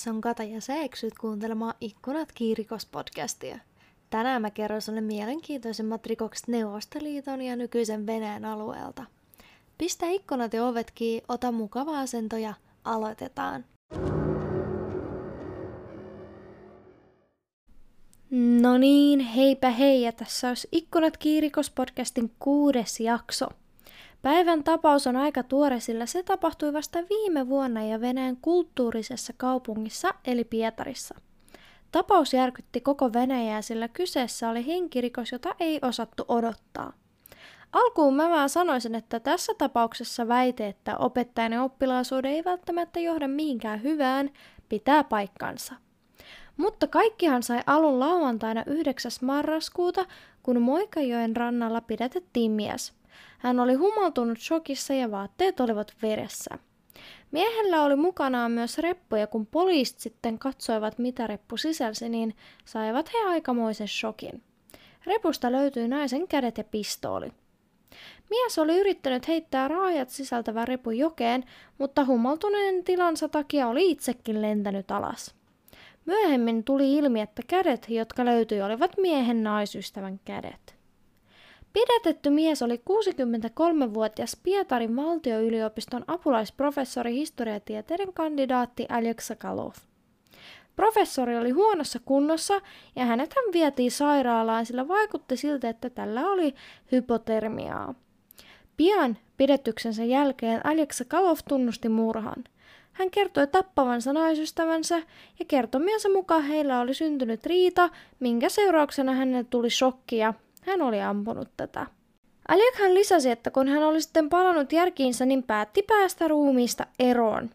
tässä on Kata ja sä eksyt kuuntelemaan Ikkunat kiirikos-podcastia. Tänään mä kerron sulle mielenkiintoisimmat rikokset Neuvostoliiton ja nykyisen Venäjän alueelta. Pistä ikkunat ja ovet kiinni, ota mukava asento ja aloitetaan. No niin, heipä hei ja tässä olisi Ikkunat kiirikos-podcastin kuudes jakso – Päivän tapaus on aika tuore, sillä se tapahtui vasta viime vuonna ja Venäjän kulttuurisessa kaupungissa eli Pietarissa. Tapaus järkytti koko Venäjää, sillä kyseessä oli henkirikos, jota ei osattu odottaa. Alkuun mä vaan sanoisin, että tässä tapauksessa väite, että opettajan ja oppilaisuuden ei välttämättä johda mihinkään hyvään, pitää paikkansa. Mutta kaikkihan sai alun lauantaina 9. marraskuuta, kun Moikajoen rannalla pidätettiin mies – hän oli humaltunut shokissa ja vaatteet olivat veressä. Miehellä oli mukanaan myös reppu ja kun poliisit sitten katsoivat mitä reppu sisälsi, niin saivat he aikamoisen shokin. Repusta löytyi naisen kädet ja pistooli. Mies oli yrittänyt heittää raajat sisältävän repun jokeen, mutta humaltuneen tilansa takia oli itsekin lentänyt alas. Myöhemmin tuli ilmi, että kädet, jotka löytyi, olivat miehen naisystävän kädet. Pidätetty mies oli 63-vuotias Pietarin valtioyliopiston apulaisprofessori historiatieteiden kandidaatti Aleksa Kalov. Professori oli huonossa kunnossa ja hänet hän vietiin sairaalaan, sillä vaikutti siltä, että tällä oli hypotermiaa. Pian pidetyksensä jälkeen Aleksa Kalov tunnusti murhan. Hän kertoi tappavansa naisystävänsä ja kertomiensa mukaan heillä oli syntynyt riita, minkä seurauksena hänelle tuli shokkia hän oli ampunut tätä. Aliakhan lisäsi, että kun hän oli sitten palannut järkiinsä, niin päätti päästä ruumiista eroon.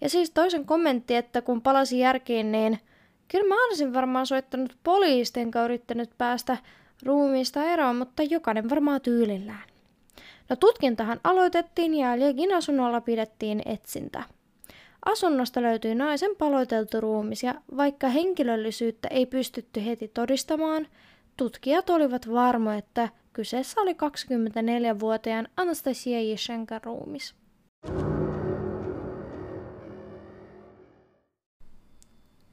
Ja siis toisen kommentti, että kun palasi järkiin, niin kyllä mä olisin varmaan soittanut poliisista, enkä yrittänyt päästä ruumiista eroon, mutta jokainen varmaan tyylillään. No tutkintahan aloitettiin ja Liekin asunnolla pidettiin etsintä. Asunnosta löytyi naisen paloiteltu ruumis ja vaikka henkilöllisyyttä ei pystytty heti todistamaan, Tutkijat olivat varmoja, että kyseessä oli 24-vuotiaan Anastasia Yeshenkan ruumis.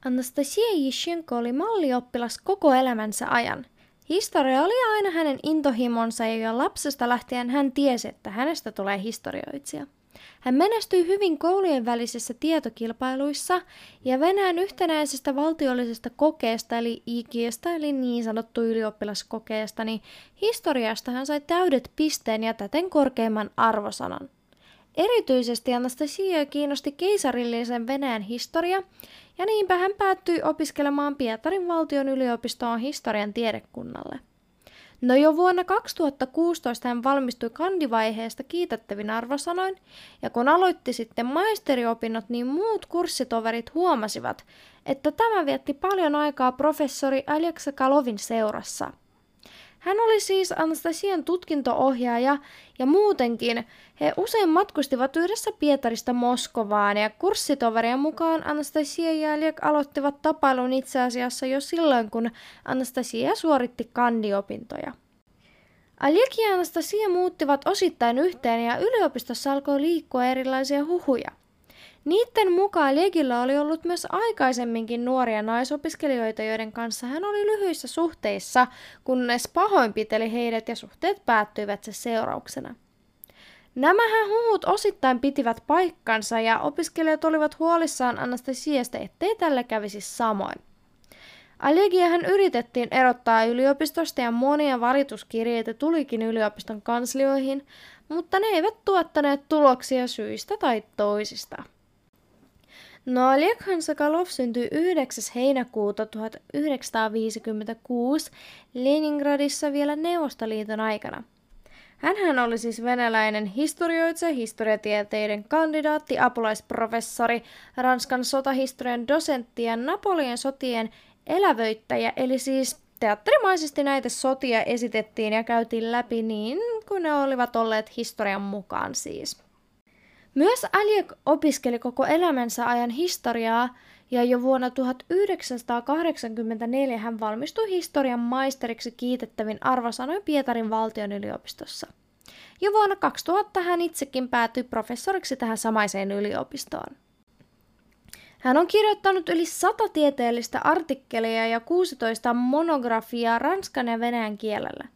Anastasia Yeshenko oli mallioppilas koko elämänsä ajan. Historia oli aina hänen intohimonsa ja jo lapsesta lähtien hän tiesi, että hänestä tulee historioitsija. Hän menestyi hyvin koulujen välisissä tietokilpailuissa ja Venäjän yhtenäisestä valtiollisesta kokeesta eli IGstä eli niin sanottu ylioppilaskokeesta, niin historiasta hän sai täydet pisteen ja täten korkeimman arvosanan. Erityisesti Anastasia kiinnosti keisarillisen Venäjän historia, ja niinpä hän päättyi opiskelemaan Pietarin valtion yliopistoon historian tiedekunnalle. No jo vuonna 2016 hän valmistui kandivaiheesta kiitettävin arvosanoin, ja kun aloitti sitten maisteriopinnot, niin muut kurssitoverit huomasivat, että tämä vietti paljon aikaa professori Aleksa Kalovin seurassa – hän oli siis Anastasian tutkintoohjaaja ja muutenkin he usein matkustivat yhdessä Pietarista Moskovaan ja kurssitoverien mukaan Anastasia ja Aljek aloittivat tapailun itse asiassa jo silloin, kun Anastasia suoritti kandiopintoja. Aljek ja Anastasia muuttivat osittain yhteen ja yliopistossa alkoi liikkua erilaisia huhuja. Niiden mukaan Legillä oli ollut myös aikaisemminkin nuoria naisopiskelijoita, joiden kanssa hän oli lyhyissä suhteissa, kunnes pahoinpiteli heidät ja suhteet päättyivät se seurauksena. Nämähän huhut osittain pitivät paikkansa ja opiskelijat olivat huolissaan Anastasiasta, ettei tälle kävisi samoin. Allegiahan yritettiin erottaa yliopistosta ja monia valituskirjeitä tulikin yliopiston kanslioihin, mutta ne eivät tuottaneet tuloksia syistä tai toisista. No Oleg Sakalov syntyi 9. heinäkuuta 1956 Leningradissa vielä Neuvostoliiton aikana. Hänhän oli siis venäläinen historioitsija, historiatieteiden kandidaatti, apulaisprofessori, Ranskan sotahistorian dosentti ja Napolien sotien elävöittäjä, eli siis teatterimaisesti näitä sotia esitettiin ja käytiin läpi niin kuin ne olivat olleet historian mukaan siis. Myös Aljek opiskeli koko elämänsä ajan historiaa ja jo vuonna 1984 hän valmistui historian maisteriksi kiitettävin arvosanoin Pietarin valtion yliopistossa. Jo vuonna 2000 hän itsekin päätyi professoriksi tähän samaiseen yliopistoon. Hän on kirjoittanut yli sata tieteellistä artikkelia ja 16 monografiaa ranskan ja venäjän kielellä.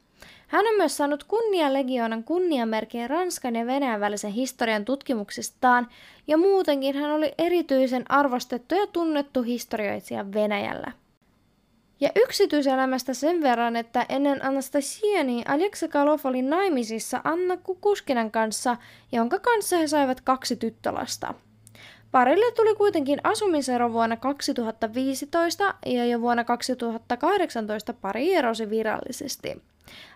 Hän on myös saanut kunnialegionan kunniamerkin Ranskan ja Venäjän välisen historian tutkimuksistaan, ja muutenkin hän oli erityisen arvostettu ja tunnettu historioitsija Venäjällä. Ja yksityiselämästä sen verran, että ennen Anastasiani Aleksa Kalov oli naimisissa Anna Kukuskinan kanssa, jonka kanssa he saivat kaksi tyttölasta. Parille tuli kuitenkin asumisero vuonna 2015 ja jo vuonna 2018 pari erosi virallisesti.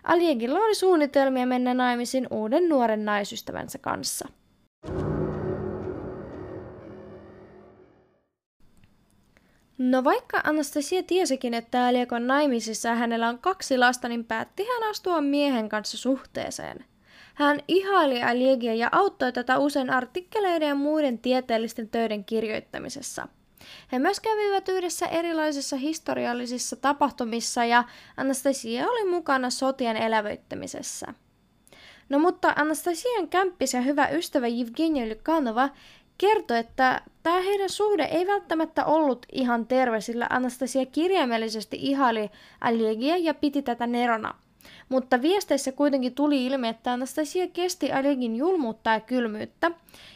Aljegilla oli suunnitelmia mennä naimisiin uuden nuoren naisystävänsä kanssa. No vaikka Anastasia tiesikin, että Aliek on naimisissa hänellä on kaksi lasta, niin päätti hän astua miehen kanssa suhteeseen. Hän ihaili Aliegia ja auttoi tätä usein artikkeleiden ja muiden tieteellisten töiden kirjoittamisessa. He myös kävivät yhdessä erilaisissa historiallisissa tapahtumissa ja Anastasia oli mukana sotien elävöittämisessä. No mutta Anastasian kämppis ja hyvä ystävä Evgenia Lykanova kertoi, että tämä heidän suhde ei välttämättä ollut ihan terve, sillä Anastasia kirjaimellisesti ihaili Aliegia ja piti tätä nerona. Mutta viesteissä kuitenkin tuli ilmi, että Anastasia kesti Alegin julmuutta ja kylmyyttä,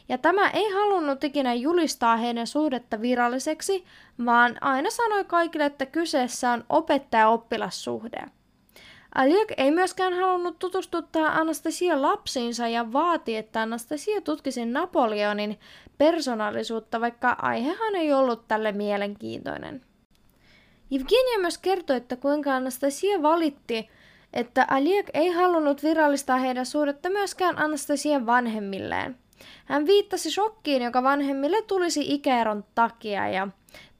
ja tämä ei halunnut ikinä julistaa heidän suhdetta viralliseksi, vaan aina sanoi kaikille, että kyseessä on opettaja-oppilassuhde. Aliak ei myöskään halunnut tutustuttaa Anastasia lapsiinsa ja vaati, että Anastasia tutkisi Napoleonin persoonallisuutta, vaikka aihehan ei ollut tälle mielenkiintoinen. Evgenia myös kertoi, että kuinka Anastasia valitti, että Aliak ei halunnut virallistaa heidän suhdetta myöskään Anastasian vanhemmilleen. Hän viittasi shokkiin, joka vanhemmille tulisi ikäeron takia, ja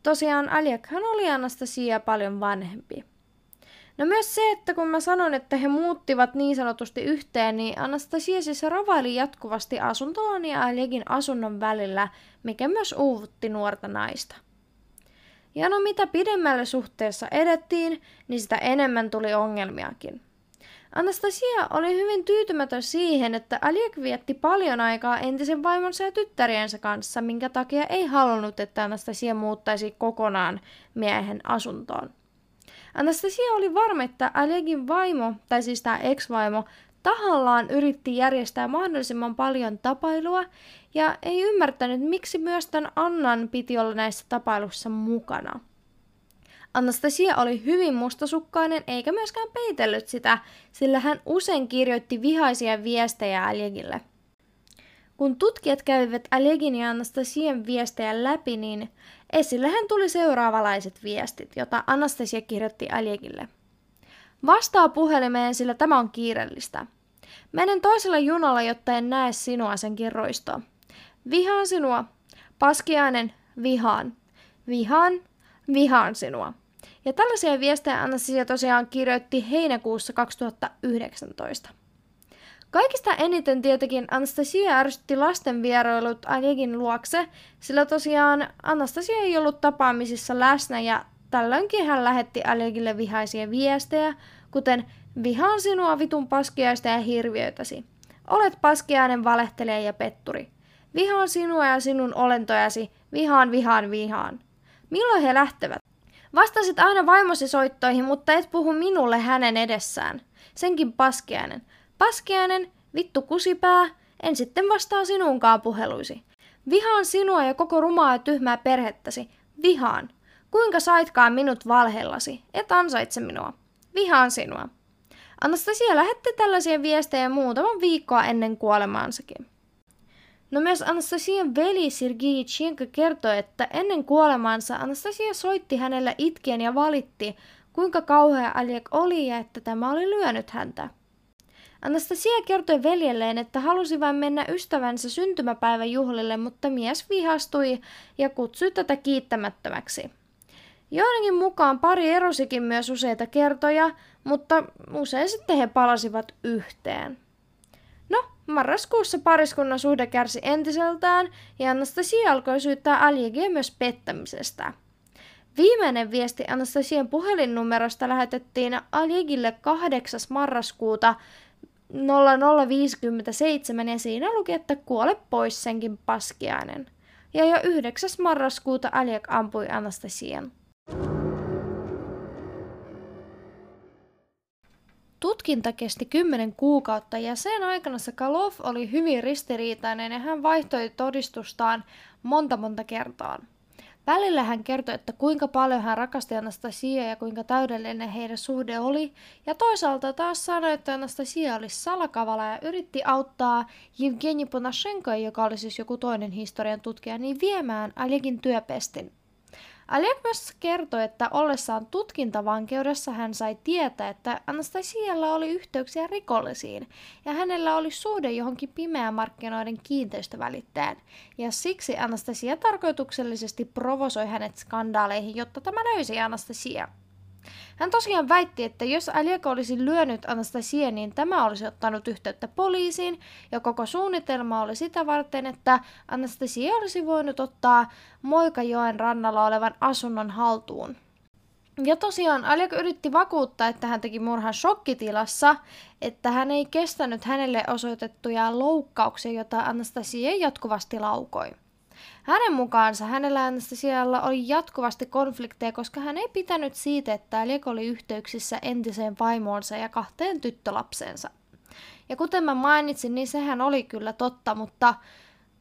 tosiaan Aliakhan oli Anastasia paljon vanhempi. No myös se, että kun mä sanon, että he muuttivat niin sanotusti yhteen, niin Anastasia siis ravaili jatkuvasti asuntoon ja Aljekin asunnon välillä, mikä myös uuvutti nuorta naista. Ja no mitä pidemmälle suhteessa edettiin, niin sitä enemmän tuli ongelmiakin. Anastasia oli hyvin tyytymätön siihen, että Aliek vietti paljon aikaa entisen vaimonsa ja tyttäriensä kanssa, minkä takia ei halunnut, että Anastasia muuttaisi kokonaan miehen asuntoon. Anastasia oli varma, että Aliekin vaimo, tai siis tämä ex-vaimo, tahallaan yritti järjestää mahdollisimman paljon tapailua ja ei ymmärtänyt, miksi myös tämän Annan piti olla näissä tapailussa mukana. Anastasia oli hyvin mustasukkainen eikä myöskään peitellyt sitä, sillä hän usein kirjoitti vihaisia viestejä Aljegille. Kun tutkijat kävivät Alegin ja Anastasian viestejä läpi, niin esille hän tuli seuraavalaiset viestit, jota Anastasia kirjoitti Aljegille. Vastaa puhelimeen, sillä tämä on kiireellistä. Menen toisella junalla, jotta en näe sinua sen kerroistoa. Vihaan sinua. Paskiainen, vihaan. Vihaan, vihaan sinua. Ja tällaisia viestejä Anastasia tosiaan kirjoitti heinäkuussa 2019. Kaikista eniten tietenkin Anastasia ärsytti lasten vierailut Anjegin luokse, sillä tosiaan Anastasia ei ollut tapaamisissa läsnä ja tällöinkin hän lähetti Allegille vihaisia viestejä, kuten vihaan sinua vitun paskiaista ja hirviöitäsi. Olet paskiainen valehtelija ja petturi. Vihaan sinua ja sinun olentojasi. Vihaan, vihaan, vihaan. Milloin he lähtevät? Vastasit aina vaimosi soittoihin, mutta et puhu minulle hänen edessään. Senkin paskiainen. Paskiainen, vittu kusipää, en sitten vastaa sinunkaan puheluisi. Vihaan sinua ja koko rumaa ja tyhmää perhettäsi. Vihaan. Kuinka saitkaan minut valhellasi? Et ansaitse minua. Vihaan sinua. Anastasia lähetti tällaisia viestejä muutaman viikkoa ennen kuolemaansakin. No myös Anastasian veli Sergei Chinka kertoi, että ennen kuolemaansa Anastasia soitti hänelle itkien ja valitti, kuinka kauhea Aljek oli ja että tämä oli lyönyt häntä. Anastasia kertoi veljelleen, että halusi vain mennä ystävänsä syntymäpäiväjuhlille, mutta mies vihastui ja kutsui tätä kiittämättömäksi. Joidenkin mukaan pari erosikin myös useita kertoja, mutta usein sitten he palasivat yhteen. No, marraskuussa pariskunnan suhde kärsi entiseltään ja Anastasia alkoi syyttää Aljegia myös pettämisestä. Viimeinen viesti Anastasian puhelinnumerosta lähetettiin Aljegille 8. marraskuuta 0057 ja siinä luki, että kuole pois senkin paskiainen. ja jo 9. marraskuuta Aljek ampui Anastasian. Tutkinta kesti kymmenen kuukautta ja sen aikana Sakalov oli hyvin ristiriitainen ja hän vaihtoi todistustaan monta monta kertaa. Välillä hän kertoi, että kuinka paljon hän rakasti Anastasia ja kuinka täydellinen heidän suhde oli, ja toisaalta taas sanoi, että Anastasia oli salakavala ja yritti auttaa Evgeni Ponashenko, joka oli siis joku toinen historian tutkija, niin viemään Aljekin työpestin. Alek myös kertoi, että ollessaan tutkintavankeudessa hän sai tietää, että Anastasialla oli yhteyksiä rikollisiin ja hänellä oli suhde johonkin pimeän markkinoiden kiinteistövälittäjään. Ja siksi Anastasia tarkoituksellisesti provosoi hänet skandaaleihin, jotta tämä löysi Anastasia. Hän tosiaan väitti, että jos Aljeko olisi lyönyt Anastasia, niin tämä olisi ottanut yhteyttä poliisiin, ja koko suunnitelma oli sitä varten, että Anastasia olisi voinut ottaa Moikajoen rannalla olevan asunnon haltuun. Ja tosiaan Aljeko yritti vakuuttaa, että hän teki murhan shokkitilassa, että hän ei kestänyt hänelle osoitettuja loukkauksia, joita Anastasia jatkuvasti laukoi. Hänen mukaansa hänellä Anastasialla oli jatkuvasti konflikteja, koska hän ei pitänyt siitä, että Leko oli yhteyksissä entiseen vaimoonsa ja kahteen tyttölapseensa. Ja kuten mä mainitsin, niin sehän oli kyllä totta, mutta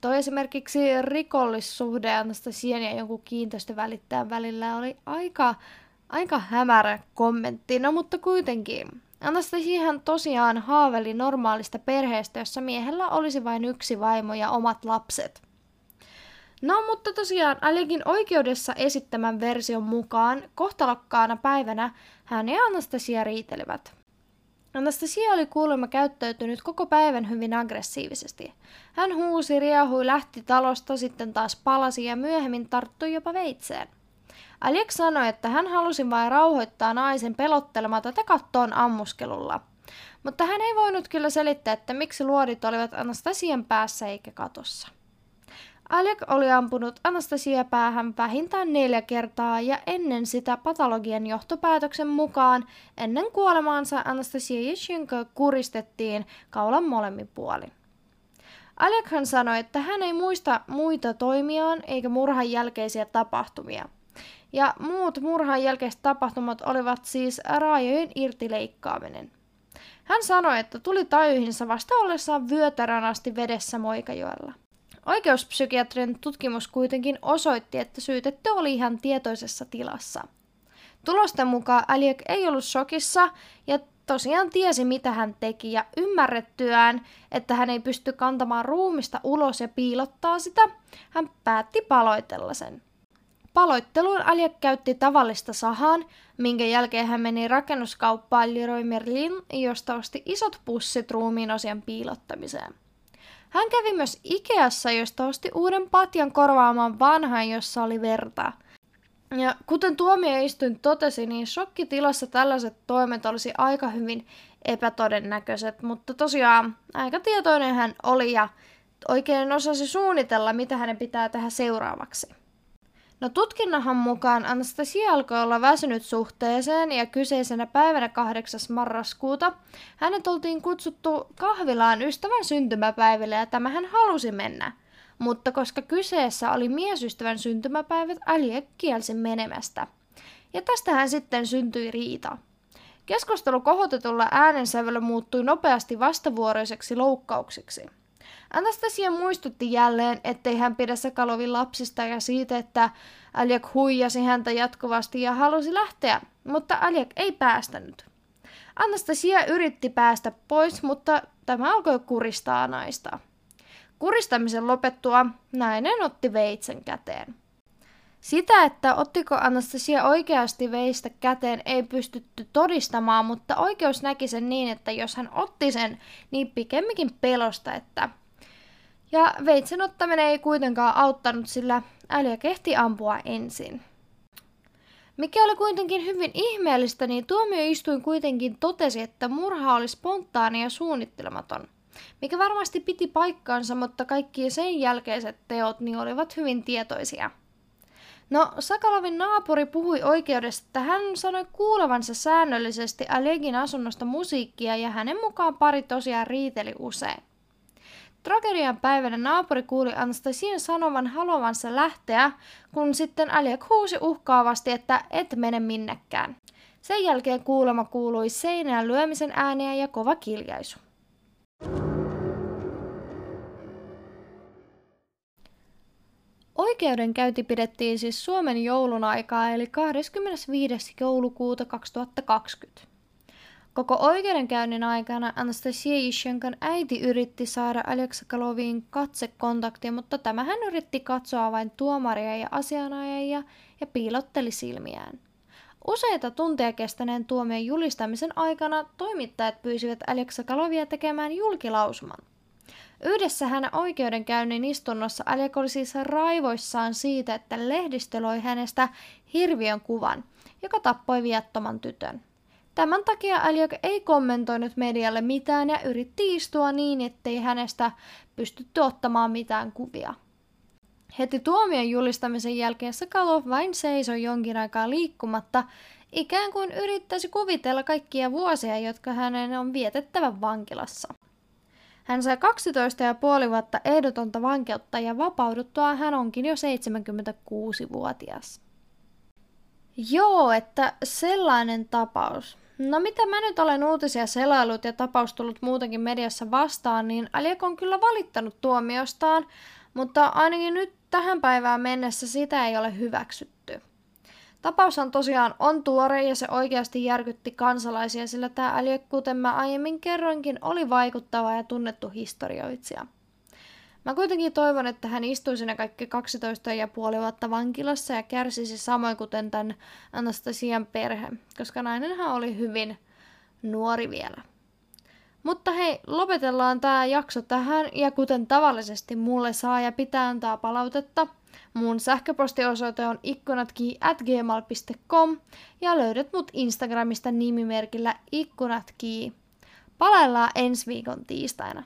toi esimerkiksi rikollissuhde Anastasian ja jonkun kiinteistövälittäjän välillä oli aika, aika hämärä kommentti, no mutta kuitenkin. Anastasiahan tosiaan haaveli normaalista perheestä, jossa miehellä olisi vain yksi vaimo ja omat lapset – No, mutta tosiaan Alekin oikeudessa esittämän version mukaan kohtalokkaana päivänä hän ja Anastasia riitelivät. Anastasia oli kuulemma käyttäytynyt koko päivän hyvin aggressiivisesti. Hän huusi, riehui, lähti talosta, sitten taas palasi ja myöhemmin tarttui jopa veitseen. Alek sanoi, että hän halusi vain rauhoittaa naisen pelottelematta kattoon ammuskelulla. Mutta hän ei voinut kyllä selittää, että miksi luodit olivat Anastasian päässä eikä katossa. Alec oli ampunut Anastasia päähän vähintään neljä kertaa ja ennen sitä patologian johtopäätöksen mukaan ennen kuolemaansa Anastasia Yashenko kuristettiin kaulan molemmin puolin. Alekhan sanoi, että hän ei muista muita toimiaan eikä murhan jälkeisiä tapahtumia. Ja muut murhan jälkeiset tapahtumat olivat siis raajojen irtileikkaaminen. Hän sanoi, että tuli tajuihinsa vasta ollessaan vyötärän vedessä Moikajoella. Oikeuspsykiatrin tutkimus kuitenkin osoitti, että syytetty oli ihan tietoisessa tilassa. Tulosten mukaan Aliek ei ollut shokissa ja tosiaan tiesi, mitä hän teki, ja ymmärrettyään, että hän ei pysty kantamaan ruumista ulos ja piilottaa sitä, hän päätti paloitella sen. Paloitteluun Aliek käytti tavallista sahan, minkä jälkeen hän meni rakennuskauppaan Leroy Merlin, josta osti isot pussit ruumiin osien piilottamiseen. Hän kävi myös Ikeassa, josta osti uuden patjan korvaamaan vanhan, jossa oli verta. Ja kuten tuomioistuin totesi, niin shokkitilassa tällaiset toimet olisi aika hyvin epätodennäköiset, mutta tosiaan aika tietoinen hän oli ja oikein osasi suunnitella, mitä hänen pitää tehdä seuraavaksi. No tutkinnahan mukaan Anastasia alkoi olla väsynyt suhteeseen ja kyseisenä päivänä 8. marraskuuta hänet oltiin kutsuttu kahvilaan ystävän syntymäpäiville ja tämä hän halusi mennä. Mutta koska kyseessä oli miesystävän syntymäpäivät, Alie kielsi menemästä. Ja tästähän sitten syntyi riita. Keskustelu kohotetulla äänensävyllä muuttui nopeasti vastavuoroiseksi loukkauksiksi. Anastasia muistutti jälleen, ettei hän pidä Sakalovin lapsista ja siitä, että Aljak huijasi häntä jatkuvasti ja halusi lähteä, mutta Aljak ei päästänyt. Anastasia yritti päästä pois, mutta tämä alkoi kuristaa naista. Kuristamisen lopettua nainen otti veitsen käteen. Sitä, että ottiko Anastasia oikeasti veistä käteen, ei pystytty todistamaan, mutta oikeus näki sen niin, että jos hän otti sen, niin pikemminkin pelosta, että ja veitsen ottaminen ei kuitenkaan auttanut, sillä älyä kehti ampua ensin. Mikä oli kuitenkin hyvin ihmeellistä, niin tuomioistuin kuitenkin totesi, että murha oli spontaani ja suunnittelematon. Mikä varmasti piti paikkaansa, mutta kaikki sen jälkeiset teot niin olivat hyvin tietoisia. No, Sakalovin naapuri puhui oikeudesta, että hän sanoi kuulevansa säännöllisesti Alegin asunnosta musiikkia ja hänen mukaan pari tosiaan riiteli usein. Tragedian päivänä naapuri kuuli Anastasian sanovan haluavansa lähteä, kun sitten Alek huusi uhkaavasti, että et mene minnekään. Sen jälkeen kuulema kuului seinään lyömisen ääniä ja kova kiljaisu. Oikeudenkäynti pidettiin siis Suomen joulun aikaa eli 25. joulukuuta 2020. Koko oikeudenkäynnin aikana Anastasia Ishenkan äiti yritti saada Alexa Kaloviin katsekontaktia, mutta tämä hän yritti katsoa vain tuomaria ja asianajajia ja piilotteli silmiään. Useita tunteja kestäneen tuomion julistamisen aikana toimittajat pyysivät Alexa Kalovia tekemään julkilausuman. Yhdessä hänen oikeudenkäynnin istunnossa Alek oli siis raivoissaan siitä, että lehdistö loi hänestä hirviön kuvan, joka tappoi viattoman tytön. Tämän takia Aliok ei kommentoinut medialle mitään ja yritti istua niin, ettei hänestä pystytty ottamaan mitään kuvia. Heti tuomion julistamisen jälkeen Sakalov vain seisoi jonkin aikaa liikkumatta, ikään kuin yrittäisi kuvitella kaikkia vuosia, jotka hänen on vietettävä vankilassa. Hän sai 12,5 vuotta ehdotonta vankeutta ja vapauduttua hän onkin jo 76-vuotias. Joo, että sellainen tapaus. No mitä mä nyt olen uutisia selailut ja tapaus tullut muutenkin mediassa vastaan, niin Aliek on kyllä valittanut tuomiostaan, mutta ainakin nyt tähän päivään mennessä sitä ei ole hyväksytty. Tapaushan tosiaan on tuore ja se oikeasti järkytti kansalaisia, sillä tämä Aliek, kuten mä aiemmin kerroinkin, oli vaikuttava ja tunnettu historioitsija. Mä kuitenkin toivon, että hän istuisi ne kaikki 12 ja puoli vuotta vankilassa ja kärsisi samoin kuten tämän Anastasian perhe, koska nainenhan oli hyvin nuori vielä. Mutta hei, lopetellaan tämä jakso tähän ja kuten tavallisesti mulle saa ja pitää antaa palautetta. Mun sähköpostiosoite on ikkunatki at gmail.com ja löydät mut Instagramista nimimerkillä ikkunatki. Palaillaan ensi viikon tiistaina.